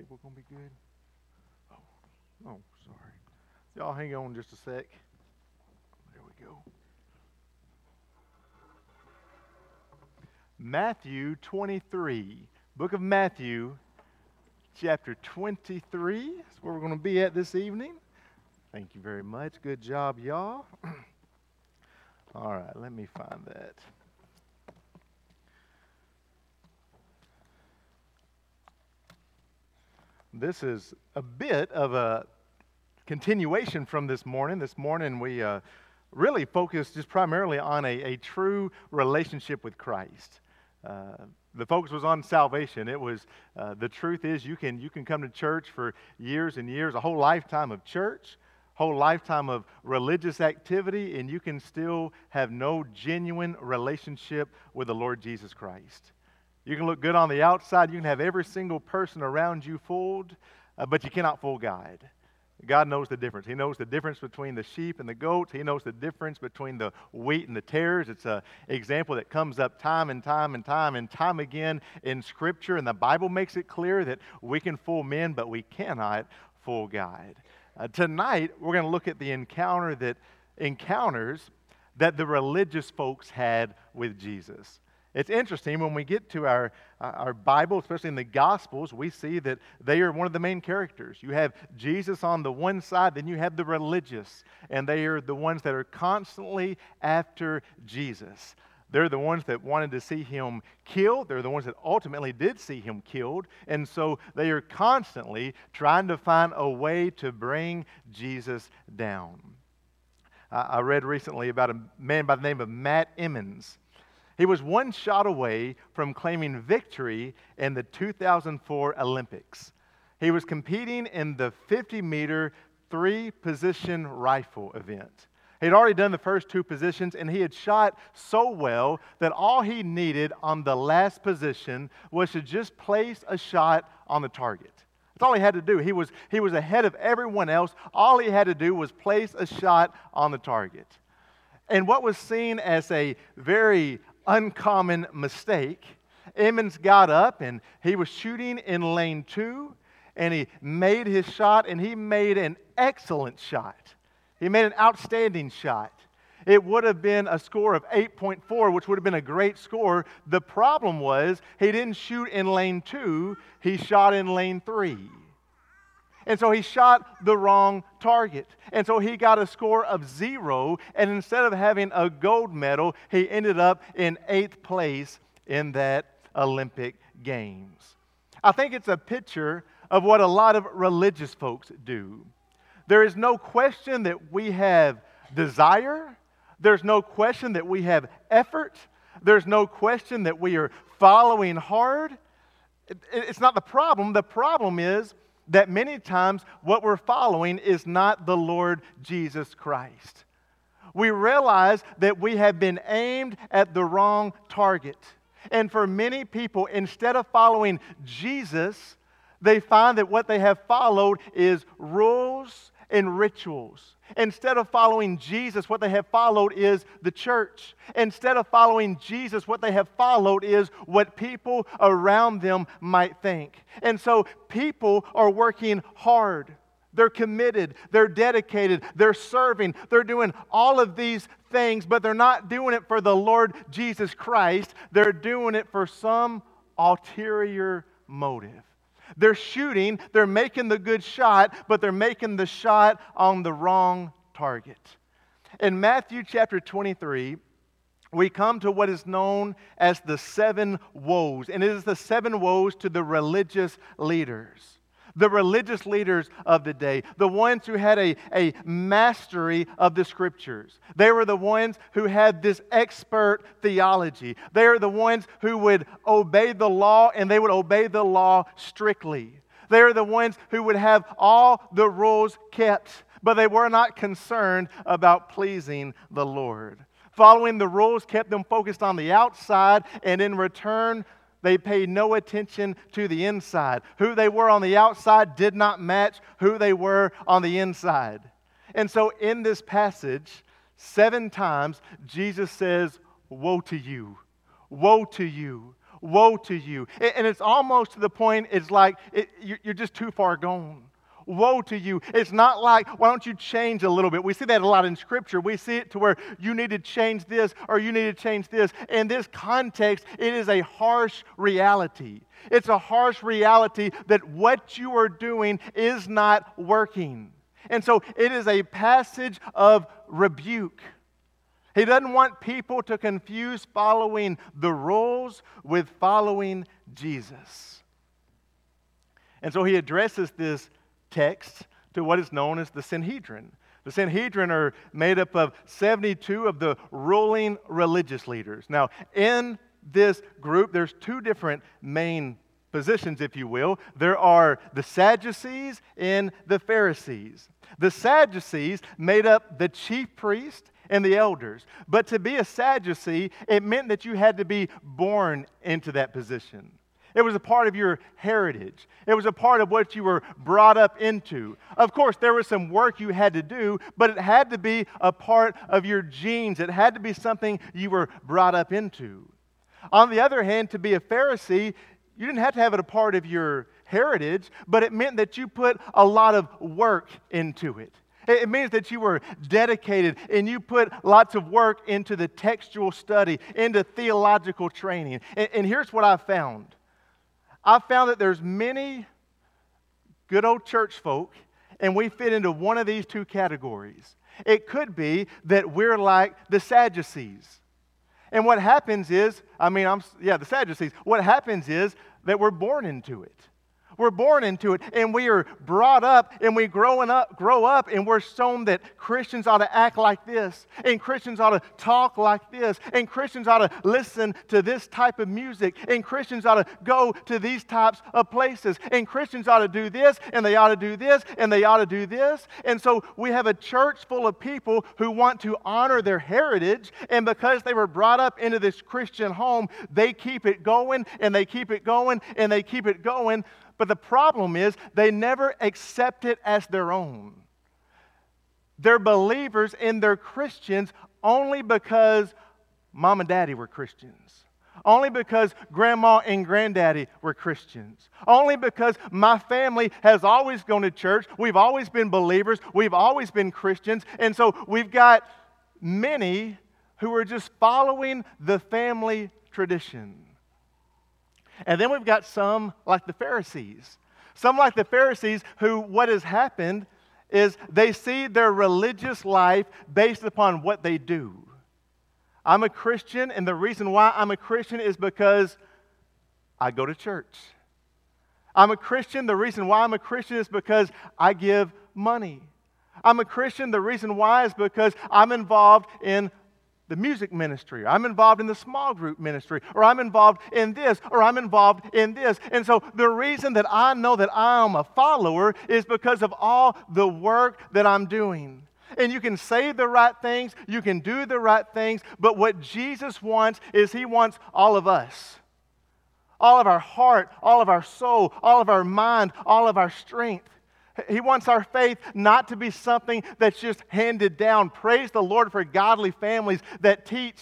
cable gonna be good? Oh, oh, sorry. Y'all hang on just a sec. There we go. Matthew 23, book of Matthew, chapter 23. That's where we're going to be at this evening. Thank you very much. Good job, y'all. All right, let me find that. This is a bit of a continuation from this morning. This morning we uh, really focused just primarily on a, a true relationship with Christ. Uh, the focus was on salvation. It was uh, the truth is you can you can come to church for years and years, a whole lifetime of church, whole lifetime of religious activity, and you can still have no genuine relationship with the Lord Jesus Christ. You can look good on the outside. You can have every single person around you fooled, uh, but you cannot fool God. God knows the difference. He knows the difference between the sheep and the goats. He knows the difference between the wheat and the tares. It's an example that comes up time and time and time and time again in Scripture. And the Bible makes it clear that we can fool men, but we cannot fool God. Uh, tonight, we're going to look at the encounter that encounters that the religious folks had with Jesus. It's interesting when we get to our, uh, our Bible, especially in the Gospels, we see that they are one of the main characters. You have Jesus on the one side, then you have the religious, and they are the ones that are constantly after Jesus. They're the ones that wanted to see him killed. They're the ones that ultimately did see him killed. And so they are constantly trying to find a way to bring Jesus down. I read recently about a man by the name of Matt Emmons. He was one shot away from claiming victory in the 2004 Olympics. He was competing in the 50 meter three position rifle event. He'd already done the first two positions, and he had shot so well that all he needed on the last position was to just place a shot on the target. That's all he had to do. He was, he was ahead of everyone else. All he had to do was place a shot on the target. And what was seen as a very uncommon mistake. Emmons got up and he was shooting in lane two and he made his shot and he made an excellent shot. He made an outstanding shot. It would have been a score of 8.4, which would have been a great score. The problem was he didn't shoot in lane two, he shot in lane three. And so he shot the wrong target. And so he got a score of zero. And instead of having a gold medal, he ended up in eighth place in that Olympic Games. I think it's a picture of what a lot of religious folks do. There is no question that we have desire, there's no question that we have effort, there's no question that we are following hard. It's not the problem. The problem is that many times what we're following is not the Lord Jesus Christ. We realize that we have been aimed at the wrong target. And for many people, instead of following Jesus, they find that what they have followed is rules and rituals. Instead of following Jesus, what they have followed is the church. Instead of following Jesus, what they have followed is what people around them might think. And so people are working hard. They're committed, they're dedicated, they're serving, they're doing all of these things, but they're not doing it for the Lord Jesus Christ. They're doing it for some ulterior motive. They're shooting, they're making the good shot, but they're making the shot on the wrong target. In Matthew chapter 23, we come to what is known as the seven woes, and it is the seven woes to the religious leaders the religious leaders of the day, the ones who had a, a mastery of the scriptures. They were the ones who had this expert theology. They are the ones who would obey the law and they would obey the law strictly. They are the ones who would have all the rules kept, but they were not concerned about pleasing the Lord. Following the rules kept them focused on the outside, and in return, they paid no attention to the inside. Who they were on the outside did not match who they were on the inside. And so, in this passage, seven times, Jesus says, Woe to you! Woe to you! Woe to you. And it's almost to the point, it's like it, you're just too far gone. Woe to you. It's not like, why don't you change a little bit? We see that a lot in Scripture. We see it to where you need to change this or you need to change this. In this context, it is a harsh reality. It's a harsh reality that what you are doing is not working. And so it is a passage of rebuke. He doesn't want people to confuse following the rules with following Jesus. And so he addresses this text to what is known as the Sanhedrin. The Sanhedrin are made up of 72 of the ruling religious leaders. Now, in this group, there's two different main positions, if you will. There are the Sadducees and the Pharisees. The Sadducees made up the chief priest and the elders. But to be a Sadducee, it meant that you had to be born into that position. It was a part of your heritage. It was a part of what you were brought up into. Of course, there was some work you had to do, but it had to be a part of your genes. It had to be something you were brought up into. On the other hand, to be a Pharisee, you didn't have to have it a part of your heritage, but it meant that you put a lot of work into it. It means that you were dedicated and you put lots of work into the textual study, into theological training. And, here's what I found I found that there's many good old church folk, and we fit into one of these two categories. It could be that we're like the Sadducees. And what happens is, I mean, I'm, yeah, the Sadducees. What happens is that we're born into it. We're born into it and we are brought up and we growing up, grow up and we're shown that Christians ought to act like this and Christians ought to talk like this and Christians ought to listen to this type of music and Christians ought to go to these types of places and Christians ought to do this and they ought to do this and they ought to do this. And so we have a church full of people who want to honor their heritage and because they were brought up into this Christian home, they keep it going and they keep it going and they keep it going. But the problem is they never accept it as their own. They're believers and they're Christians only because mom and daddy were Christians. Only because grandma and granddaddy were Christians. Only because my family has always gone to church. We've always been believers. We've always been Christians. And so we've got many who are just following the family tradition. And then we've got some like the Pharisees. Some like the Pharisees who, what has happened is they see their religious life based upon what they do. I'm a Christian, and the reason why I'm a Christian is because I go to church. I'm a Christian. The reason why I'm a Christian is because I give money. I'm a Christian. The reason why is because I'm involved in the music ministry, I'm involved in the small group ministry, or I'm involved in this, or I'm involved in this. And so the reason that I know that I am a follower is because of all the work that I'm doing. And you can say the right things, you can do the right things, but what Jesus wants is He wants all of us. All of our heart, all of our soul, all of our mind, all of our strength. He wants our faith not to be something that's just handed down. Praise the Lord for godly families that teach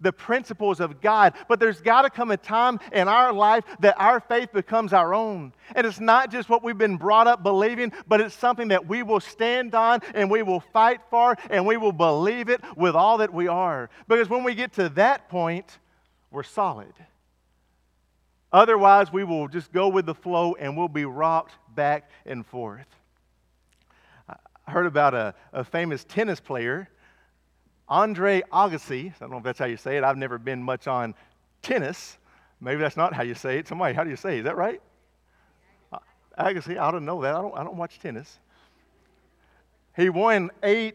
the principles of God. But there's got to come a time in our life that our faith becomes our own. And it's not just what we've been brought up believing, but it's something that we will stand on and we will fight for and we will believe it with all that we are. Because when we get to that point, we're solid. Otherwise, we will just go with the flow and we'll be rocked back and forth. I heard about a, a famous tennis player, Andre Agassi. I don't know if that's how you say it. I've never been much on tennis. Maybe that's not how you say it. Somebody, how do you say it? Is that right? Agassi, I don't know that. I don't, I don't watch tennis. He won eight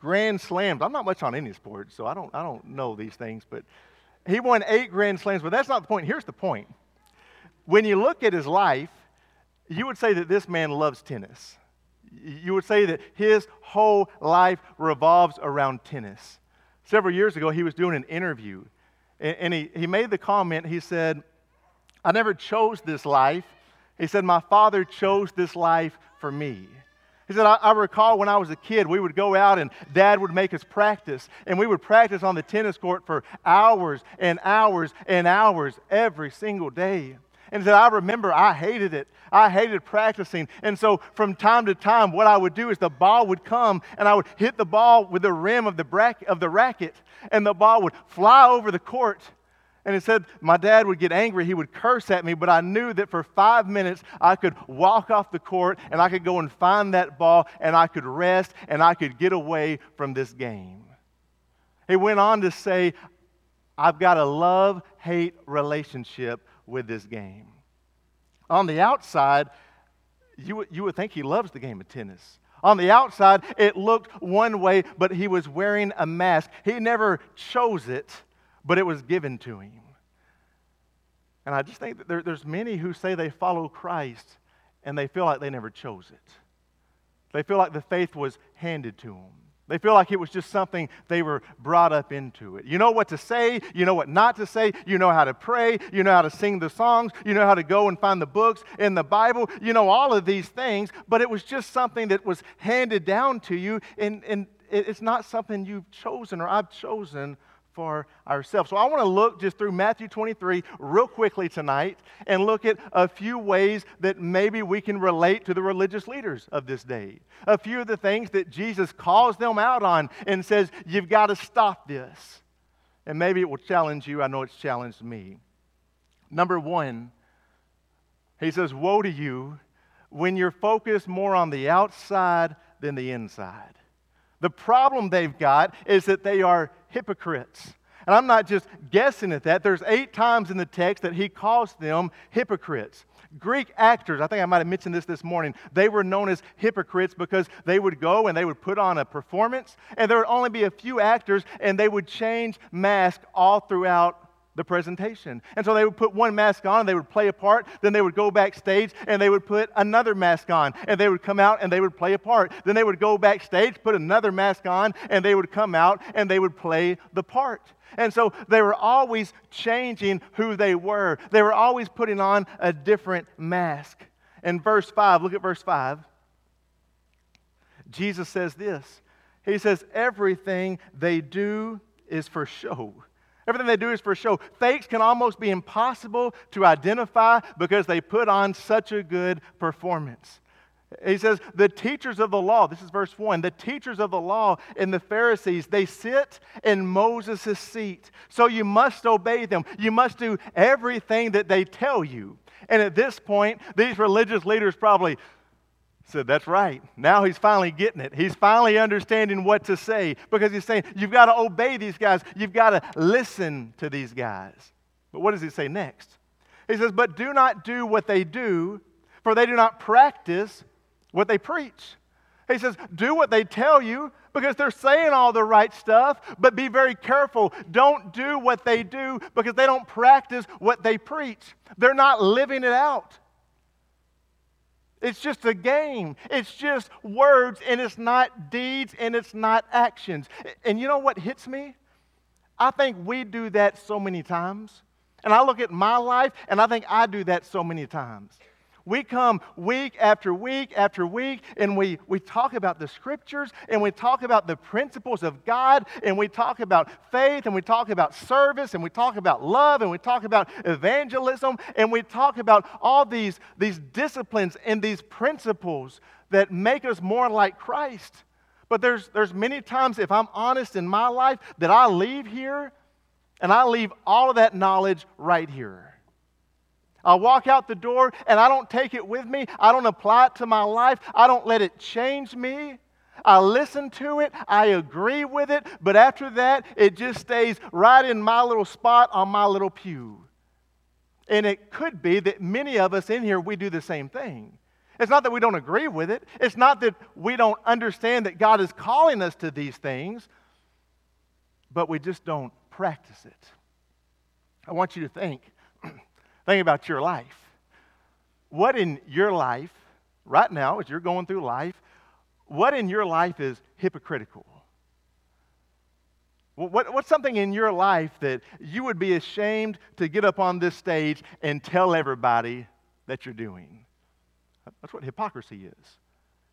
Grand Slams. I'm not much on any sport, so I don't, I don't know these things, but he won eight Grand Slams. But that's not the point. Here's the point when you look at his life, you would say that this man loves tennis. You would say that his whole life revolves around tennis. Several years ago, he was doing an interview, and he, he made the comment he said, I never chose this life. He said, My father chose this life for me. He said, I, I, recall when I was a kid, we would go out and dad would make us practice. And we would practice on the tennis court for hours and hours and hours every single day. And said, I remember I hated it. I hated practicing. And so from time to time, what I would do is the ball would come and I would hit the ball with the rim of the, bracket, of the racket, and the ball would fly over the court. And he said, My dad would get angry. He would curse at me, but I knew that for five minutes I could walk off the court and I could go and find that ball and I could rest and I could get away from this game. He went on to say, I've got a love hate relationship with this game. On the outside, you, you would think he loves the game of tennis. On the outside, it looked one way, but he was wearing a mask. He never chose it but it was given to him. And I just think that there, there's many who say they follow Christ and they feel like they never chose it. They feel like the faith was handed to them. They feel like it was just something they were brought up into it. You know what to say, you know what not to say, you know how to pray, you know how to sing the songs, you know how to go and find the books in the Bible, you know all of these things, but it was just something that was handed down to you, and, and it's not something you've chosen or I've chosen for ourselves. So I want to look just through Matthew 23 real quickly tonight and look at a few ways that maybe we can relate to the religious leaders of this day. A few of the things that Jesus calls them out on and says, You've got to stop this. And maybe it will challenge you. I know it's challenged me. Number one, he says, Woe to you when you're focused more on the outside than the inside. The problem they've got is that they are hypocrites. And I'm not just guessing at that. There's eight times in the text that he calls them hypocrites. Greek actors, I think I might have mentioned this this morning, they were known as hypocrites because they would go and they would put on a performance, and there would only be a few actors, and they would change masks all throughout the presentation. And so they would put one mask on and they would play a part. Then they would go backstage and they would put another mask on and they would come out and they would play a part. Then they would go backstage, put another mask on, and they would come out and they would play the part. And so they were always changing who they were, they were always putting on a different mask. In verse 5, look at verse 5. Jesus says this He says, Everything they do is for show Everything they do is for show. Fakes can almost be impossible to identify because they put on such a good performance. He says, the teachers of the law, this is verse 1, the teachers of the law and the Pharisees, they sit in Moses' seat. So you must obey them. You must do everything that they tell you. And at this point, these religious leaders probably said, That's right. Now he's finally getting it. He's finally understanding what to say because he's saying, You've got to obey these guys. You've got to listen to these guys. But what does he say next? He says, But do not do what they do, for they do not practice what they preach. He says, Do what they tell you because they're saying all the right stuff, but be very careful. Don't do what they do because they don't practice what they preach. They're not living it out. It's just a game. It's just words, and it's not deeds, and it's not actions. And you know what hits me? I think we do that so many times. And I look at my life, and I think I do that so many times. We come week after week after week and we, we talk about the scriptures and we talk about the principles of God and we talk about faith and we talk about service and we talk about love and we talk about evangelism and we talk about all these, these disciplines and these principles that make us more like Christ. But there's, there's many times, if I'm honest in my life, that I leave here and I leave all of that knowledge right here. I walk out the door and I don't take it with me. I don't apply it to my life. I don't let it change me. I listen to it, I agree with it, but after that, it just stays right in my little spot on my little pew. And it could be that many of us in here, we do the same thing. It's not that we don't agree with it, it's not that we don't understand that God is calling us to these things, but we just don't practice it. I want you to think Think about your life. What in your life, right now, as you're going through life, what in your life is hypocritical? What, what's something in your life that you would be ashamed to get up on this stage and tell everybody that you're doing? That's what hypocrisy is.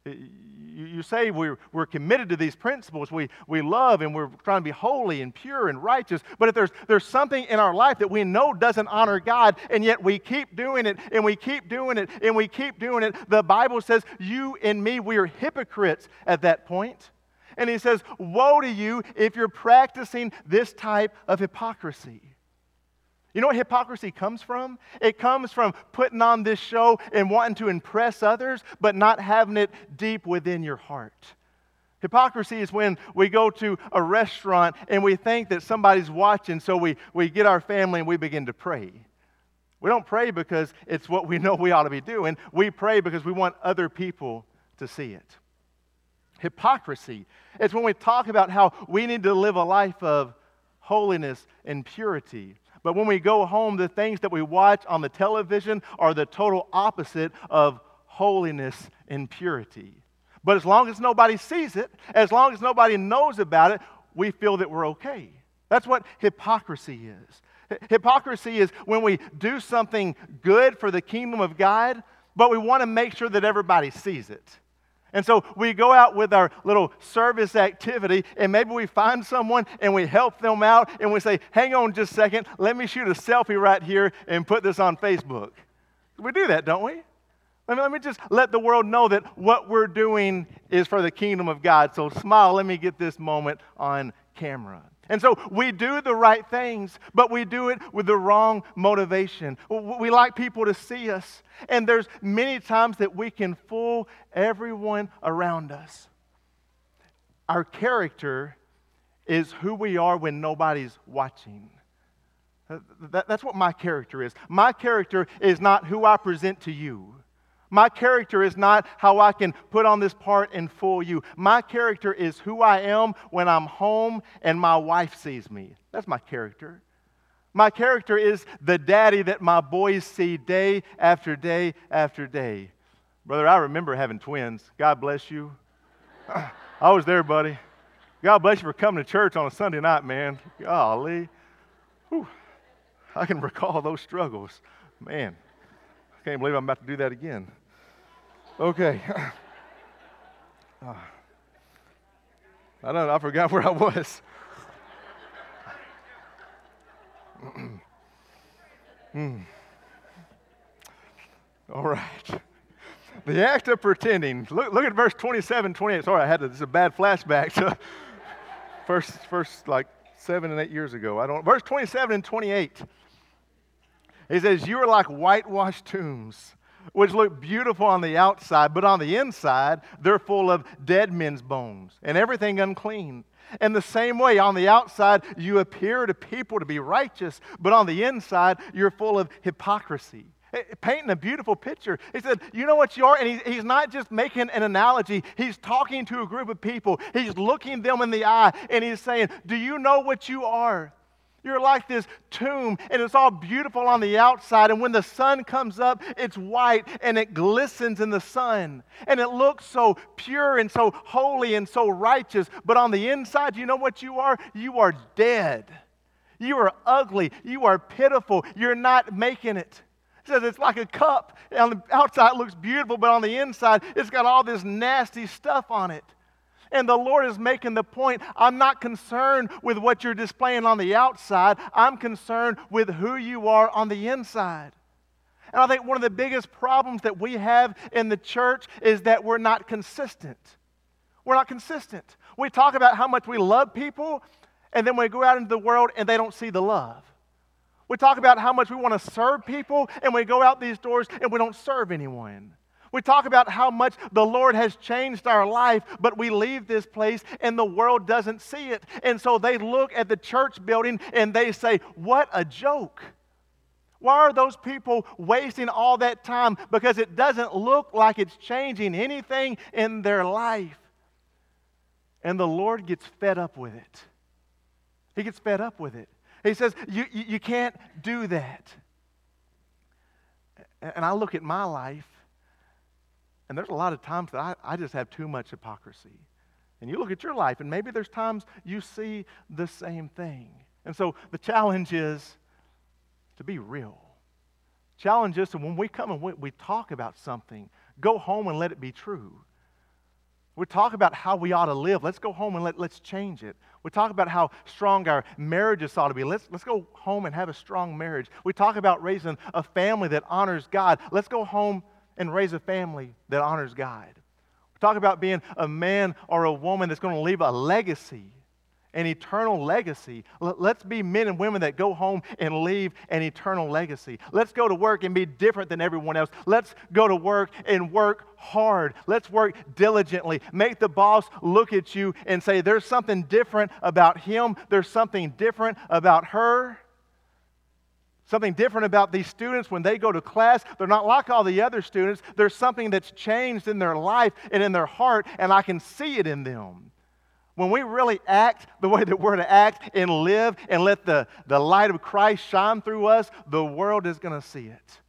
You, say we're, we're committed to these principles. We, we love and we're trying to be holy and pure and righteous. But if there's, there's something in our life that we know doesn't honor God, and yet we keep doing it and we keep doing it and we keep doing it, the Bible says, You and me, we are hypocrites at that point. And he says, Woe to you if you're practicing this type of hypocrisy. You know what hypocrisy comes from? It comes from putting on this show and wanting to impress others, but not having it deep within your heart. Hypocrisy is when we go to a restaurant and we think that somebody's watching, so we, we get our family and we begin to pray. We don't pray because it's what we know we ought to be doing. We pray because we want other people to see it. Hypocrisy is when we talk about how we need to live a life of holiness and purity. But when we go home, the things that we watch on the television are the total opposite of holiness and purity. But as long as nobody sees it, as long as nobody knows about it, we feel that we're okay. That's what hypocrisy is. Hypocrisy is when we do something good for the kingdom of God, but we want to make sure that everybody sees it. And so we go out with our little service activity, and maybe we find someone and we help them out, and we say, Hang on just a second, let me shoot a selfie right here and put this on Facebook. We do that, don't we? Let me, let me just let the world know that what we're doing is for the kingdom of God. So smile, let me get this moment on camera. And so we do the right things, but we do it with the wrong motivation. We like people to see us, and there's many times that we can fool everyone around us. Our character is who we are when nobody's watching. That's what my character is. My character is not who I present to you. My character is not how I can put on this part and fool you. My character is who I am when I'm home and my wife sees me. That's my character. My character is the daddy that my boys see day after day after day. Brother, I remember having twins. God bless you. I was there, buddy. God bless you for coming to church on a Sunday night, man. Golly. Whew. I can recall those struggles. Man, I can't believe I'm about to do that again. Okay. Uh, I don't I forgot where I was. mm. All right. The act of pretending. Look, look at verse 27, 28. Sorry, I had this is a bad flashback to first, first like seven and eight years ago. I don't. Verse 27 and 28. He says, You are like whitewashed tombs which look beautiful on the outside, but on the inside, they're full of dead men's bones and everything unclean. In the same way, on the outside, you appear to people to be righteous, but on the inside, you're full of hypocrisy. Eh, painting a beautiful picture. He said, You know what you are? And he, he's not just making an analogy, he's talking to a group of people. He's looking them in the eye and he's saying, Do you know what you are? You're like this tomb, and it's all beautiful on the outside. And when the sun comes up, it's white and it glistens in the sun. And it looks so pure and so holy and so righteous. But on the inside, you know what you are? You are dead. You are ugly. You are pitiful. You're not making it. It says it's like a cup. On the outside, it looks beautiful, but on the inside, it's got all this nasty stuff on it. And the Lord is making the point I'm not concerned with what you're displaying on the outside, I'm concerned with who you are on the inside. And I think one of the biggest problems that we have in the church is that we're not consistent. We're not consistent. We talk about how much we love people, and then we go out into the world and they don't see the love. We talk about how much we want to serve people, and we go out these doors and we don't serve anyone. We talk about how much the Lord has changed our life, but we leave this place and the world doesn't see it. And so they look at the church building and they say, What a joke. Why are those people wasting all that time? Because it doesn't look like it's changing anything in their life. And the Lord gets fed up with it. He gets fed up with it. He says, You, you, you can't do that. And I look at my life and there's a lot of times that I, I just have too much hypocrisy. And you look at your life, and maybe there's times you see the same thing. And so the challenge is to be real. Challenge is to when we come and we, we talk about something, go home and let it be true. We talk about how we ought to live. Let's go home and let, let's change it. We talk about how strong our marriages ought to be. Let's, let's go home and have a strong marriage. We talk about raising a family that honors God. Let's go home and raise a family that honors God. We talk about being a man or a woman that's going to leave a legacy an eternal legacy. Let's be men and women that go home and leave an eternal legacy. Let's go to work and be different than everyone else. Let's go to work and work hard. Let's work diligently. Make the boss look at you and say, There's something different about him, there's something different about her. Something different about these students when they go to class. They're not like all the other students. There's something that's changed in their life and in their heart, and I can see it in them when we really act the way that we're to act and live and let the, the light of Christ shine through us, the world is going to see it.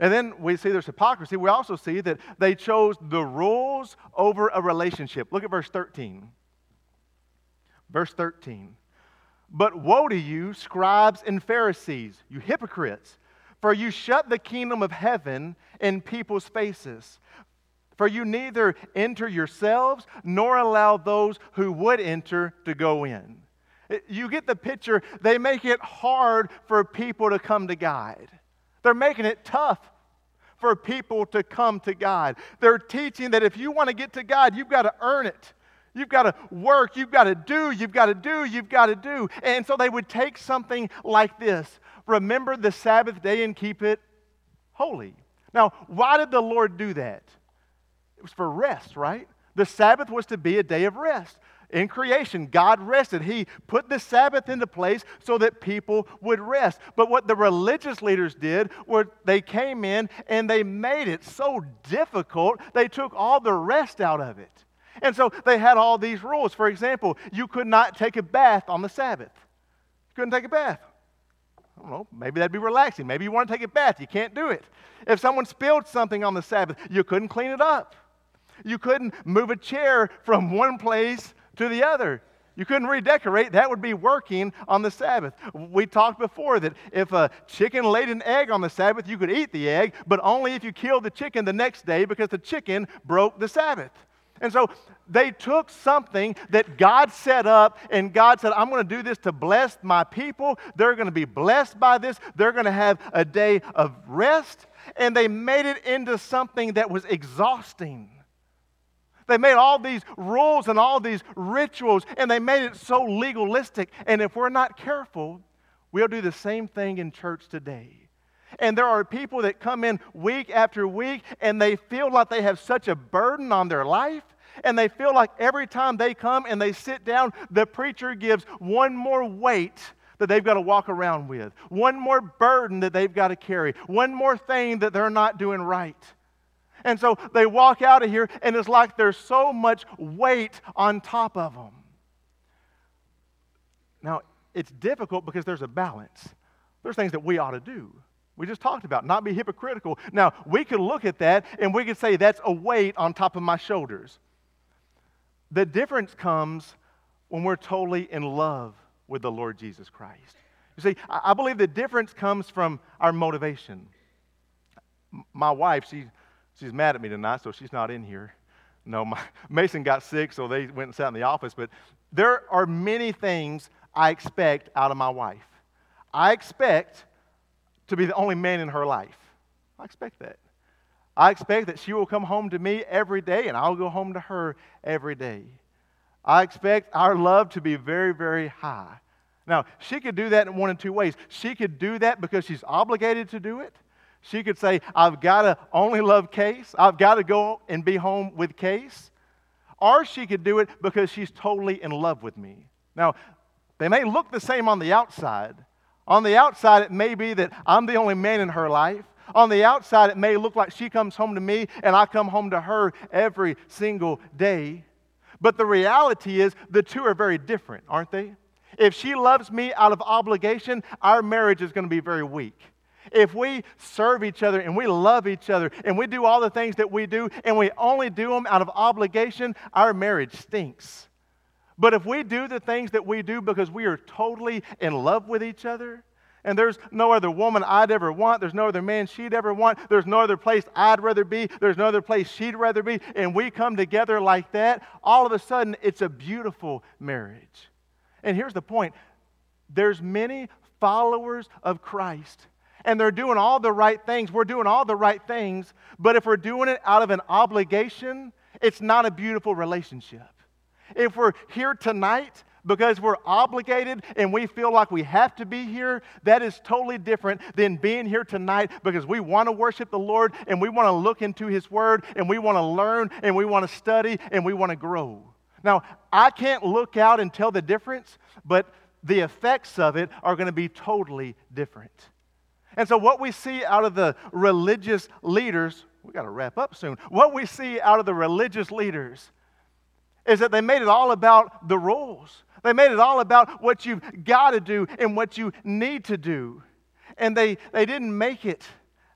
And then we see there's hypocrisy. We also see that they chose the rules over a relationship. Look at verse 13. Verse 13. But woe to you, scribes and Pharisees, you hypocrites, for you shut the kingdom of heaven in people's faces. For you neither enter yourselves nor allow those who would enter to go in. You get the picture. They make it hard for people to come to God. They're making it tough for people to come to God. They're teaching that if you want to get to God, you've got to earn it. You've got to work, you've got to do, you've got to do, you've got to do. And so they would take something like this Remember the Sabbath day and keep it holy. Now, why did the Lord do that? It was for rest, right? The Sabbath was to be a day of rest. In creation, God rested. He put the Sabbath into place so that people would rest. But what the religious leaders did was they came in and they made it so difficult, they took all the rest out of it. And so they had all these rules. For example, you could not take a bath on the Sabbath. You couldn't take a bath. I don't know, maybe that'd be relaxing. Maybe you want to take a bath. You can't do it. If someone spilled something on the Sabbath, you couldn't clean it up. You couldn't move a chair from one place to the other. You couldn't redecorate. That would be working on the Sabbath. We talked before that if a chicken laid an egg on the Sabbath, you could eat the egg, but only if you killed the chicken the next day because the chicken broke the Sabbath. And so they took something that God set up, and God said, I'm going to do this to bless my people. They're going to be blessed by this. They're going to have a day of rest. And they made it into something that was exhausting. They made all these rules and all these rituals, and they made it so legalistic. And if we're not careful, we'll do the same thing in church today. And there are people that come in week after week, and they feel like they have such a burden on their life. And they feel like every time they come and they sit down, the preacher gives one more weight that they've got to walk around with, one more burden that they've got to carry, one more thing that they're not doing right. And so they walk out of here, and it's like there's so much weight on top of them. Now, it's difficult because there's a balance. There's things that we ought to do. We just talked about not be hypocritical. Now, we could look at that and we could say that's a weight on top of my shoulders. The difference comes when we're totally in love with the Lord Jesus Christ. You see, I believe the difference comes from our motivation. My wife, she She's mad at me tonight, so she's not in here. No, my, Mason got sick, so they went and sat in the office. But there are many things I expect out of my wife. I expect to be the only man in her life. I expect that. I expect that she will come home to me every day and I'll go home to her every day. I expect our love to be very, very high. Now, she could do that in one of two ways. She could do that because she's obligated to do it, she could say, I've got to only love Case. I've got to go and be home with Case. Or she could do it because she's totally in love with me. Now, they may look the same on the outside. On the outside, it may be that I'm the only man in her life. On the outside, it may look like she comes home to me and I come home to her every single day. But the reality is, the two are very different, aren't they? If she loves me out of obligation, our marriage is going to be very weak. If we serve each other and we love each other and we do all the things that we do and we only do them out of obligation, our marriage stinks. But if we do the things that we do because we are totally in love with each other, And there's no other woman I'd ever want. There's no other man she'd ever want. There's no other place I'd rather be. There's no other place she'd rather be. And we come together like that. All of a sudden, it's a beautiful marriage. And here's the point there's many followers of Christ and they're doing all the right things. We're doing all the right things, but if we're doing it out of an obligation, it's not a beautiful relationship. If we're here tonight because we're obligated and we feel like we have to be here, that is totally different than being here tonight because we want to worship the Lord and we want to look into His Word and we want to learn and we want to study and we want to grow. Now, I can't look out and tell the difference, but the effects of it are going to be totally different. And so, what we see out of the religious leaders, we got to wrap up soon. What we see out of the religious leaders is that they made it all about the rules. They made it all about what you've got to do and what you need to do. And they, they didn't make it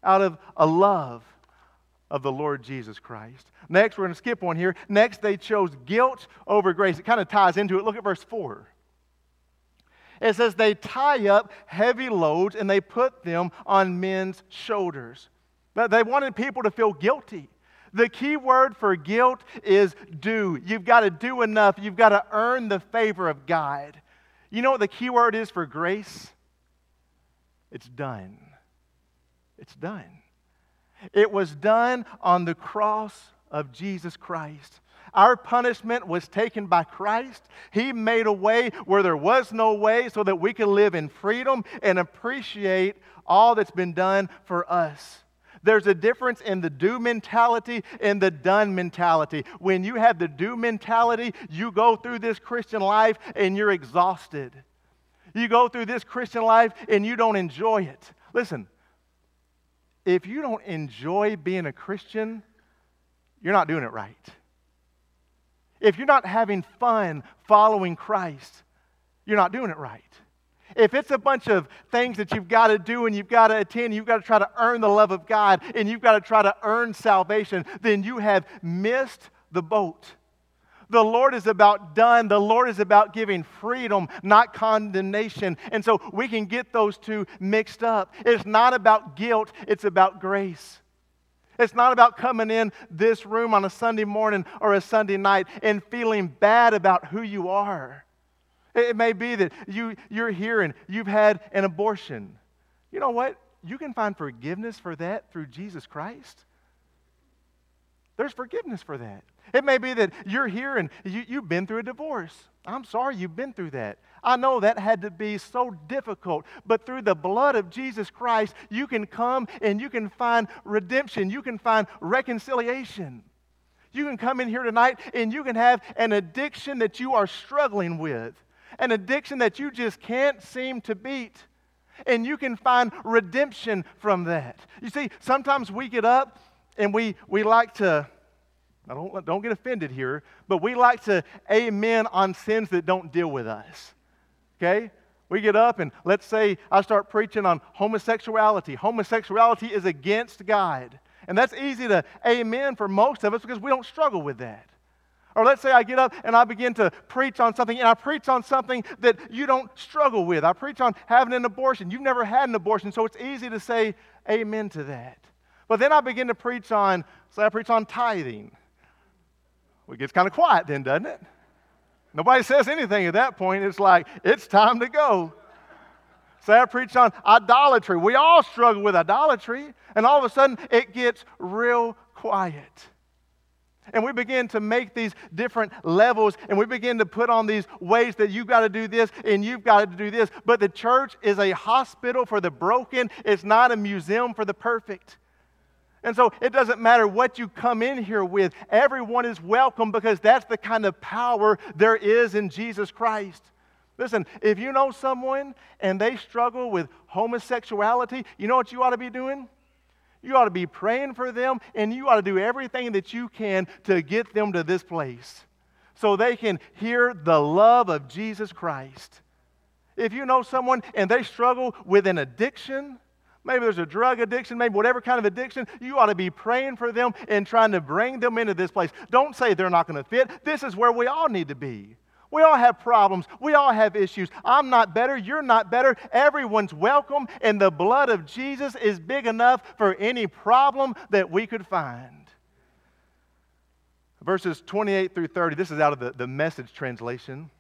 out of a love of the Lord Jesus Christ. Next, we're going to skip one here. Next, they chose guilt over grace. It kind of ties into it. Look at verse 4. It says they tie up heavy loads and they put them on men's shoulders. But they wanted people to feel guilty. The key word for guilt is do. You've got to do enough. You've got to earn the favor of God. You know what the key word is for grace? It's done. It's done. It was done on the cross of Jesus Christ. Our punishment was taken by Christ. He made a way where there was no way so that we can live in freedom and appreciate all that's been done for us. There's a difference in the do mentality and the done mentality. When you have the do mentality, you go through this Christian life and you're exhausted. You go through this Christian life and you don't enjoy it. Listen, if you don't enjoy being a Christian, you're not doing it right. If you're not having fun following Christ, you're not doing it right. If it's a bunch of things that you've got to do and you've got to attend, you've got to try to earn the love of God and you've got to try to earn salvation, then you have missed the boat. The Lord is about done. The Lord is about giving freedom, not condemnation. And so we can get those two mixed up. It's not about guilt, it's about grace. It's not about coming in this room on a Sunday morning or a Sunday night and feeling bad about who you are. It may be that you, you're here and you've had an abortion. You know what? You can find forgiveness for that through Jesus Christ. There's forgiveness for that. It may be that you're here and you, you've been through a divorce. I'm sorry you've been through that. I know that had to be so difficult, but through the blood of Jesus Christ, you can come and you can find redemption. You can find reconciliation. You can come in here tonight and you can have an addiction that you are struggling with, an addiction that you just can't seem to beat. And you can find redemption from that. You see, sometimes we get up and we, we like to I don't, don't get offended here, but we like to amen on sins that don't deal with us. Okay? We get up and let's say I start preaching on homosexuality. Homosexuality is against God. And that's easy to amen for most of us because we don't struggle with that. Or let's say I get up and I begin to preach on something, and I preach on something that you don't struggle with. I preach on having an abortion. You've never had an abortion, so it's easy to say amen to that. But then I begin to preach on, say I preach on tithing. Well, it gets kind of quiet then, doesn't it? Nobody says anything at that point. It's like, it's time to go. Say I preach on idolatry. We all struggle with idolatry, and all of a sudden it gets real quiet. And we begin to make these different levels, and we begin to put on these ways that you've got to do this and you've got to do this. But the church is a hospital for the broken, it's not a museum for the perfect. And so it doesn't matter what you come in here with, everyone is welcome because that's the kind of power there is in Jesus Christ. Listen, if you know someone and they struggle with homosexuality, you know what you ought to be doing? You ought to be praying for them and you ought to do everything that you can to get them to this place so they can hear the love of Jesus Christ. If you know someone and they struggle with an addiction, Maybe there's a drug addiction, maybe whatever kind of addiction. You ought to be praying for them and trying to bring them into this place. Don't say they're not going to fit. This is where we all need to be. We all have problems. We all have issues. I'm not better. You're not better. Everyone's welcome, and the blood of Jesus is big enough for any problem that we could find. Verses 28 through 30, this is out of the, the message translation.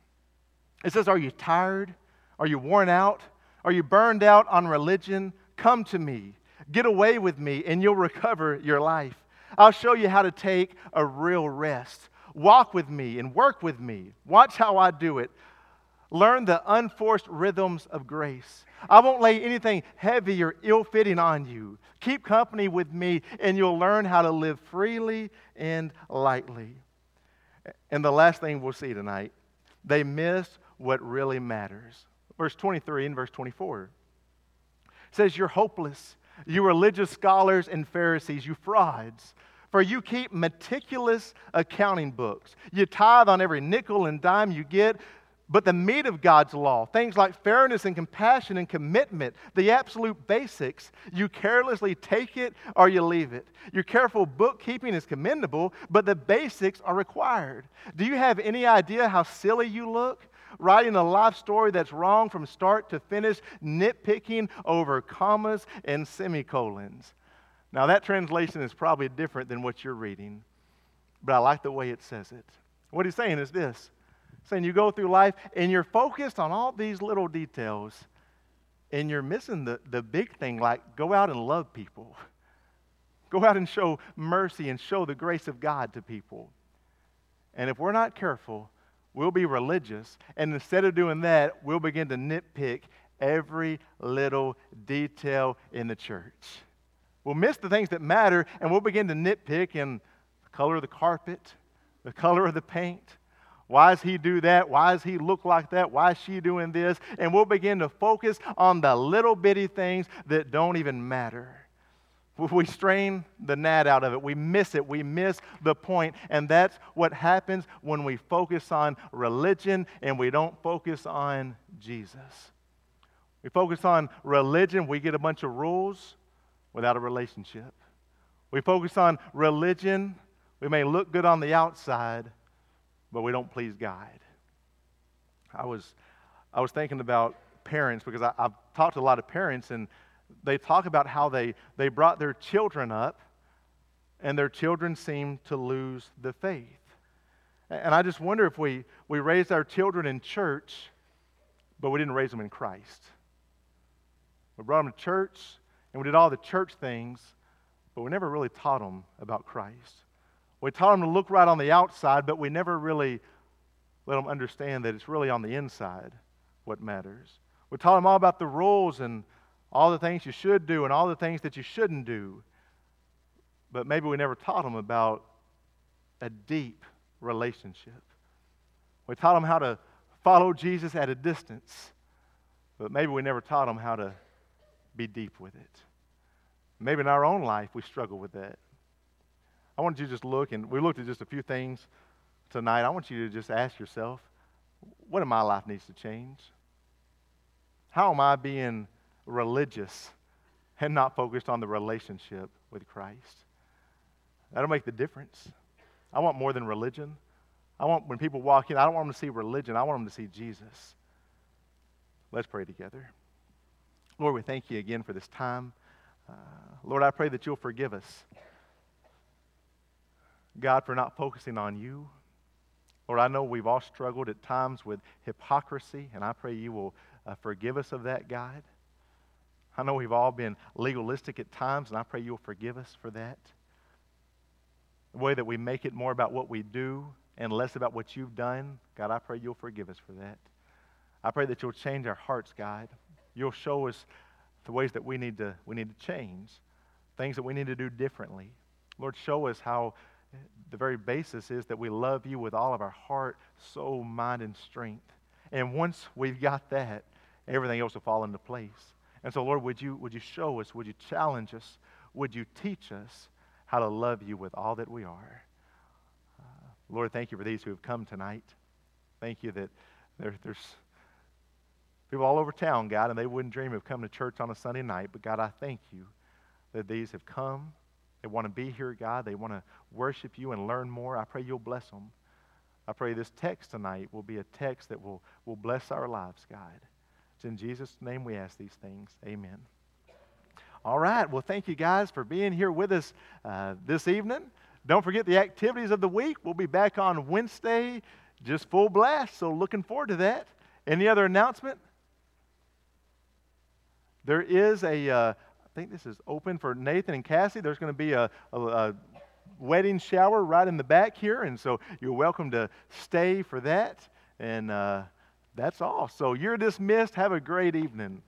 It says, Are you tired? Are you worn out? Are you burned out on religion? Come to me. Get away with me, and you'll recover your life. I'll show you how to take a real rest. Walk with me and work with me. Watch how I do it. Learn the unforced rhythms of grace. I won't lay anything heavy or ill fitting on you. Keep company with me, and you'll learn how to live freely and lightly. And the last thing we'll see tonight they miss what really matters. Verse 23 and verse 24 says, You're hopeless, you religious scholars and Pharisees, you frauds. For you keep meticulous accounting books. You tithe on every nickel and dime you get, but the meat of God's law, things like fairness and compassion and commitment, the absolute basics, you carelessly take it or you leave it. Your careful bookkeeping is commendable, but the basics are required. Do you have any idea how silly you look? Writing a life story that's wrong from start to finish, nitpicking over commas and semicolons. Now, that translation is probably different than what you're reading, but I like the way it says it. What he's saying is this saying you go through life and you're focused on all these little details and you're missing the, the big thing like go out and love people. Go out and show mercy and show the grace of God to people. And if we're not careful, we'll be religious. And instead of doing that, we'll begin to nitpick every little detail in the church. We'll miss the things that matter and we'll begin to nitpick in the color of the carpet, the color of the paint. Why does he do that? Why does he look like that? Why is she doing this? And we'll begin to focus on the little bitty things that don't even matter. We strain the gnat out of it. We miss it. We miss the point. And that's what happens when we focus on religion and we don't focus on Jesus. We focus on religion, we get a bunch of rules without a relationship. We focus on religion. We may look good on the outside, but we don't please God. I was, I was thinking about parents because I, have talked to a lot of parents, and they talk about how they, they brought their children up, and their children seem to lose the faith. And I just wonder if we, we raised our children in church, but we didn't raise them in Christ. We brought them to church, and we did all the church things, but we never really taught them about Christ. We taught them to look right on the outside, but we never really let them understand that it's really on the inside what matters. We taught them all about the rules and all the things you should do and all the things that you shouldn't do, but maybe we never taught them about a deep relationship. We taught them how to follow Jesus at a distance, but maybe we never taught them how to be deep with it. Maybe in our own life we struggle with that. I want you to just look, and we looked at just a few things tonight. I want you to just ask yourself, what in my life needs to change? How am I being religious and not focused on the relationship with Christ? That'll make the difference. I want more than religion. I want, when people walk in, I don't want them to see religion. I want them to see Jesus. Let's pray together. Lord, we thank you again for this time. Uh, Lord, I pray that you'll forgive us. God, for not focusing on you. Lord, I know we've all struggled at times with hypocrisy, and I pray you will uh, forgive us of that, God. I know we've all been legalistic at times, and I pray you'll forgive us for that. The way that we make it more about what we do and less about what you've done, God, I pray you'll forgive us for that. I pray that you'll change our hearts, God. You'll show us the ways that we need to, we need to change, things that we need to do differently. Lord, show us how the very basis is that we love you with all of our heart, soul, mind, and strength. And once we've got that, everything else will fall into place. And so, Lord, would you, would you show us, would you challenge us, would you teach us how to love you with all that we are? Uh, Lord, thank you for these who have come tonight. Thank you that there, there's people all over town, God, and they wouldn't dream of coming to church on a Sunday night. But God, I thank you that these have come. They want to be here, God. They want to worship you and learn more. I pray you'll bless them. I pray this text tonight will be a text that will, will bless our lives, God. It's in Jesus' name we ask these things. Amen. All right. Well, thank you guys for being here with us uh, this evening. Don't forget the activities of the week. We'll be back on Wednesday, just full blast. So, looking forward to that. Any other announcement? There is a, uh, I think this is open for Nathan and Cassie. There's going to be a, a, a wedding shower right in the back here, and so you're welcome to stay for that. And uh, that's all. So you're dismissed. Have a great evening.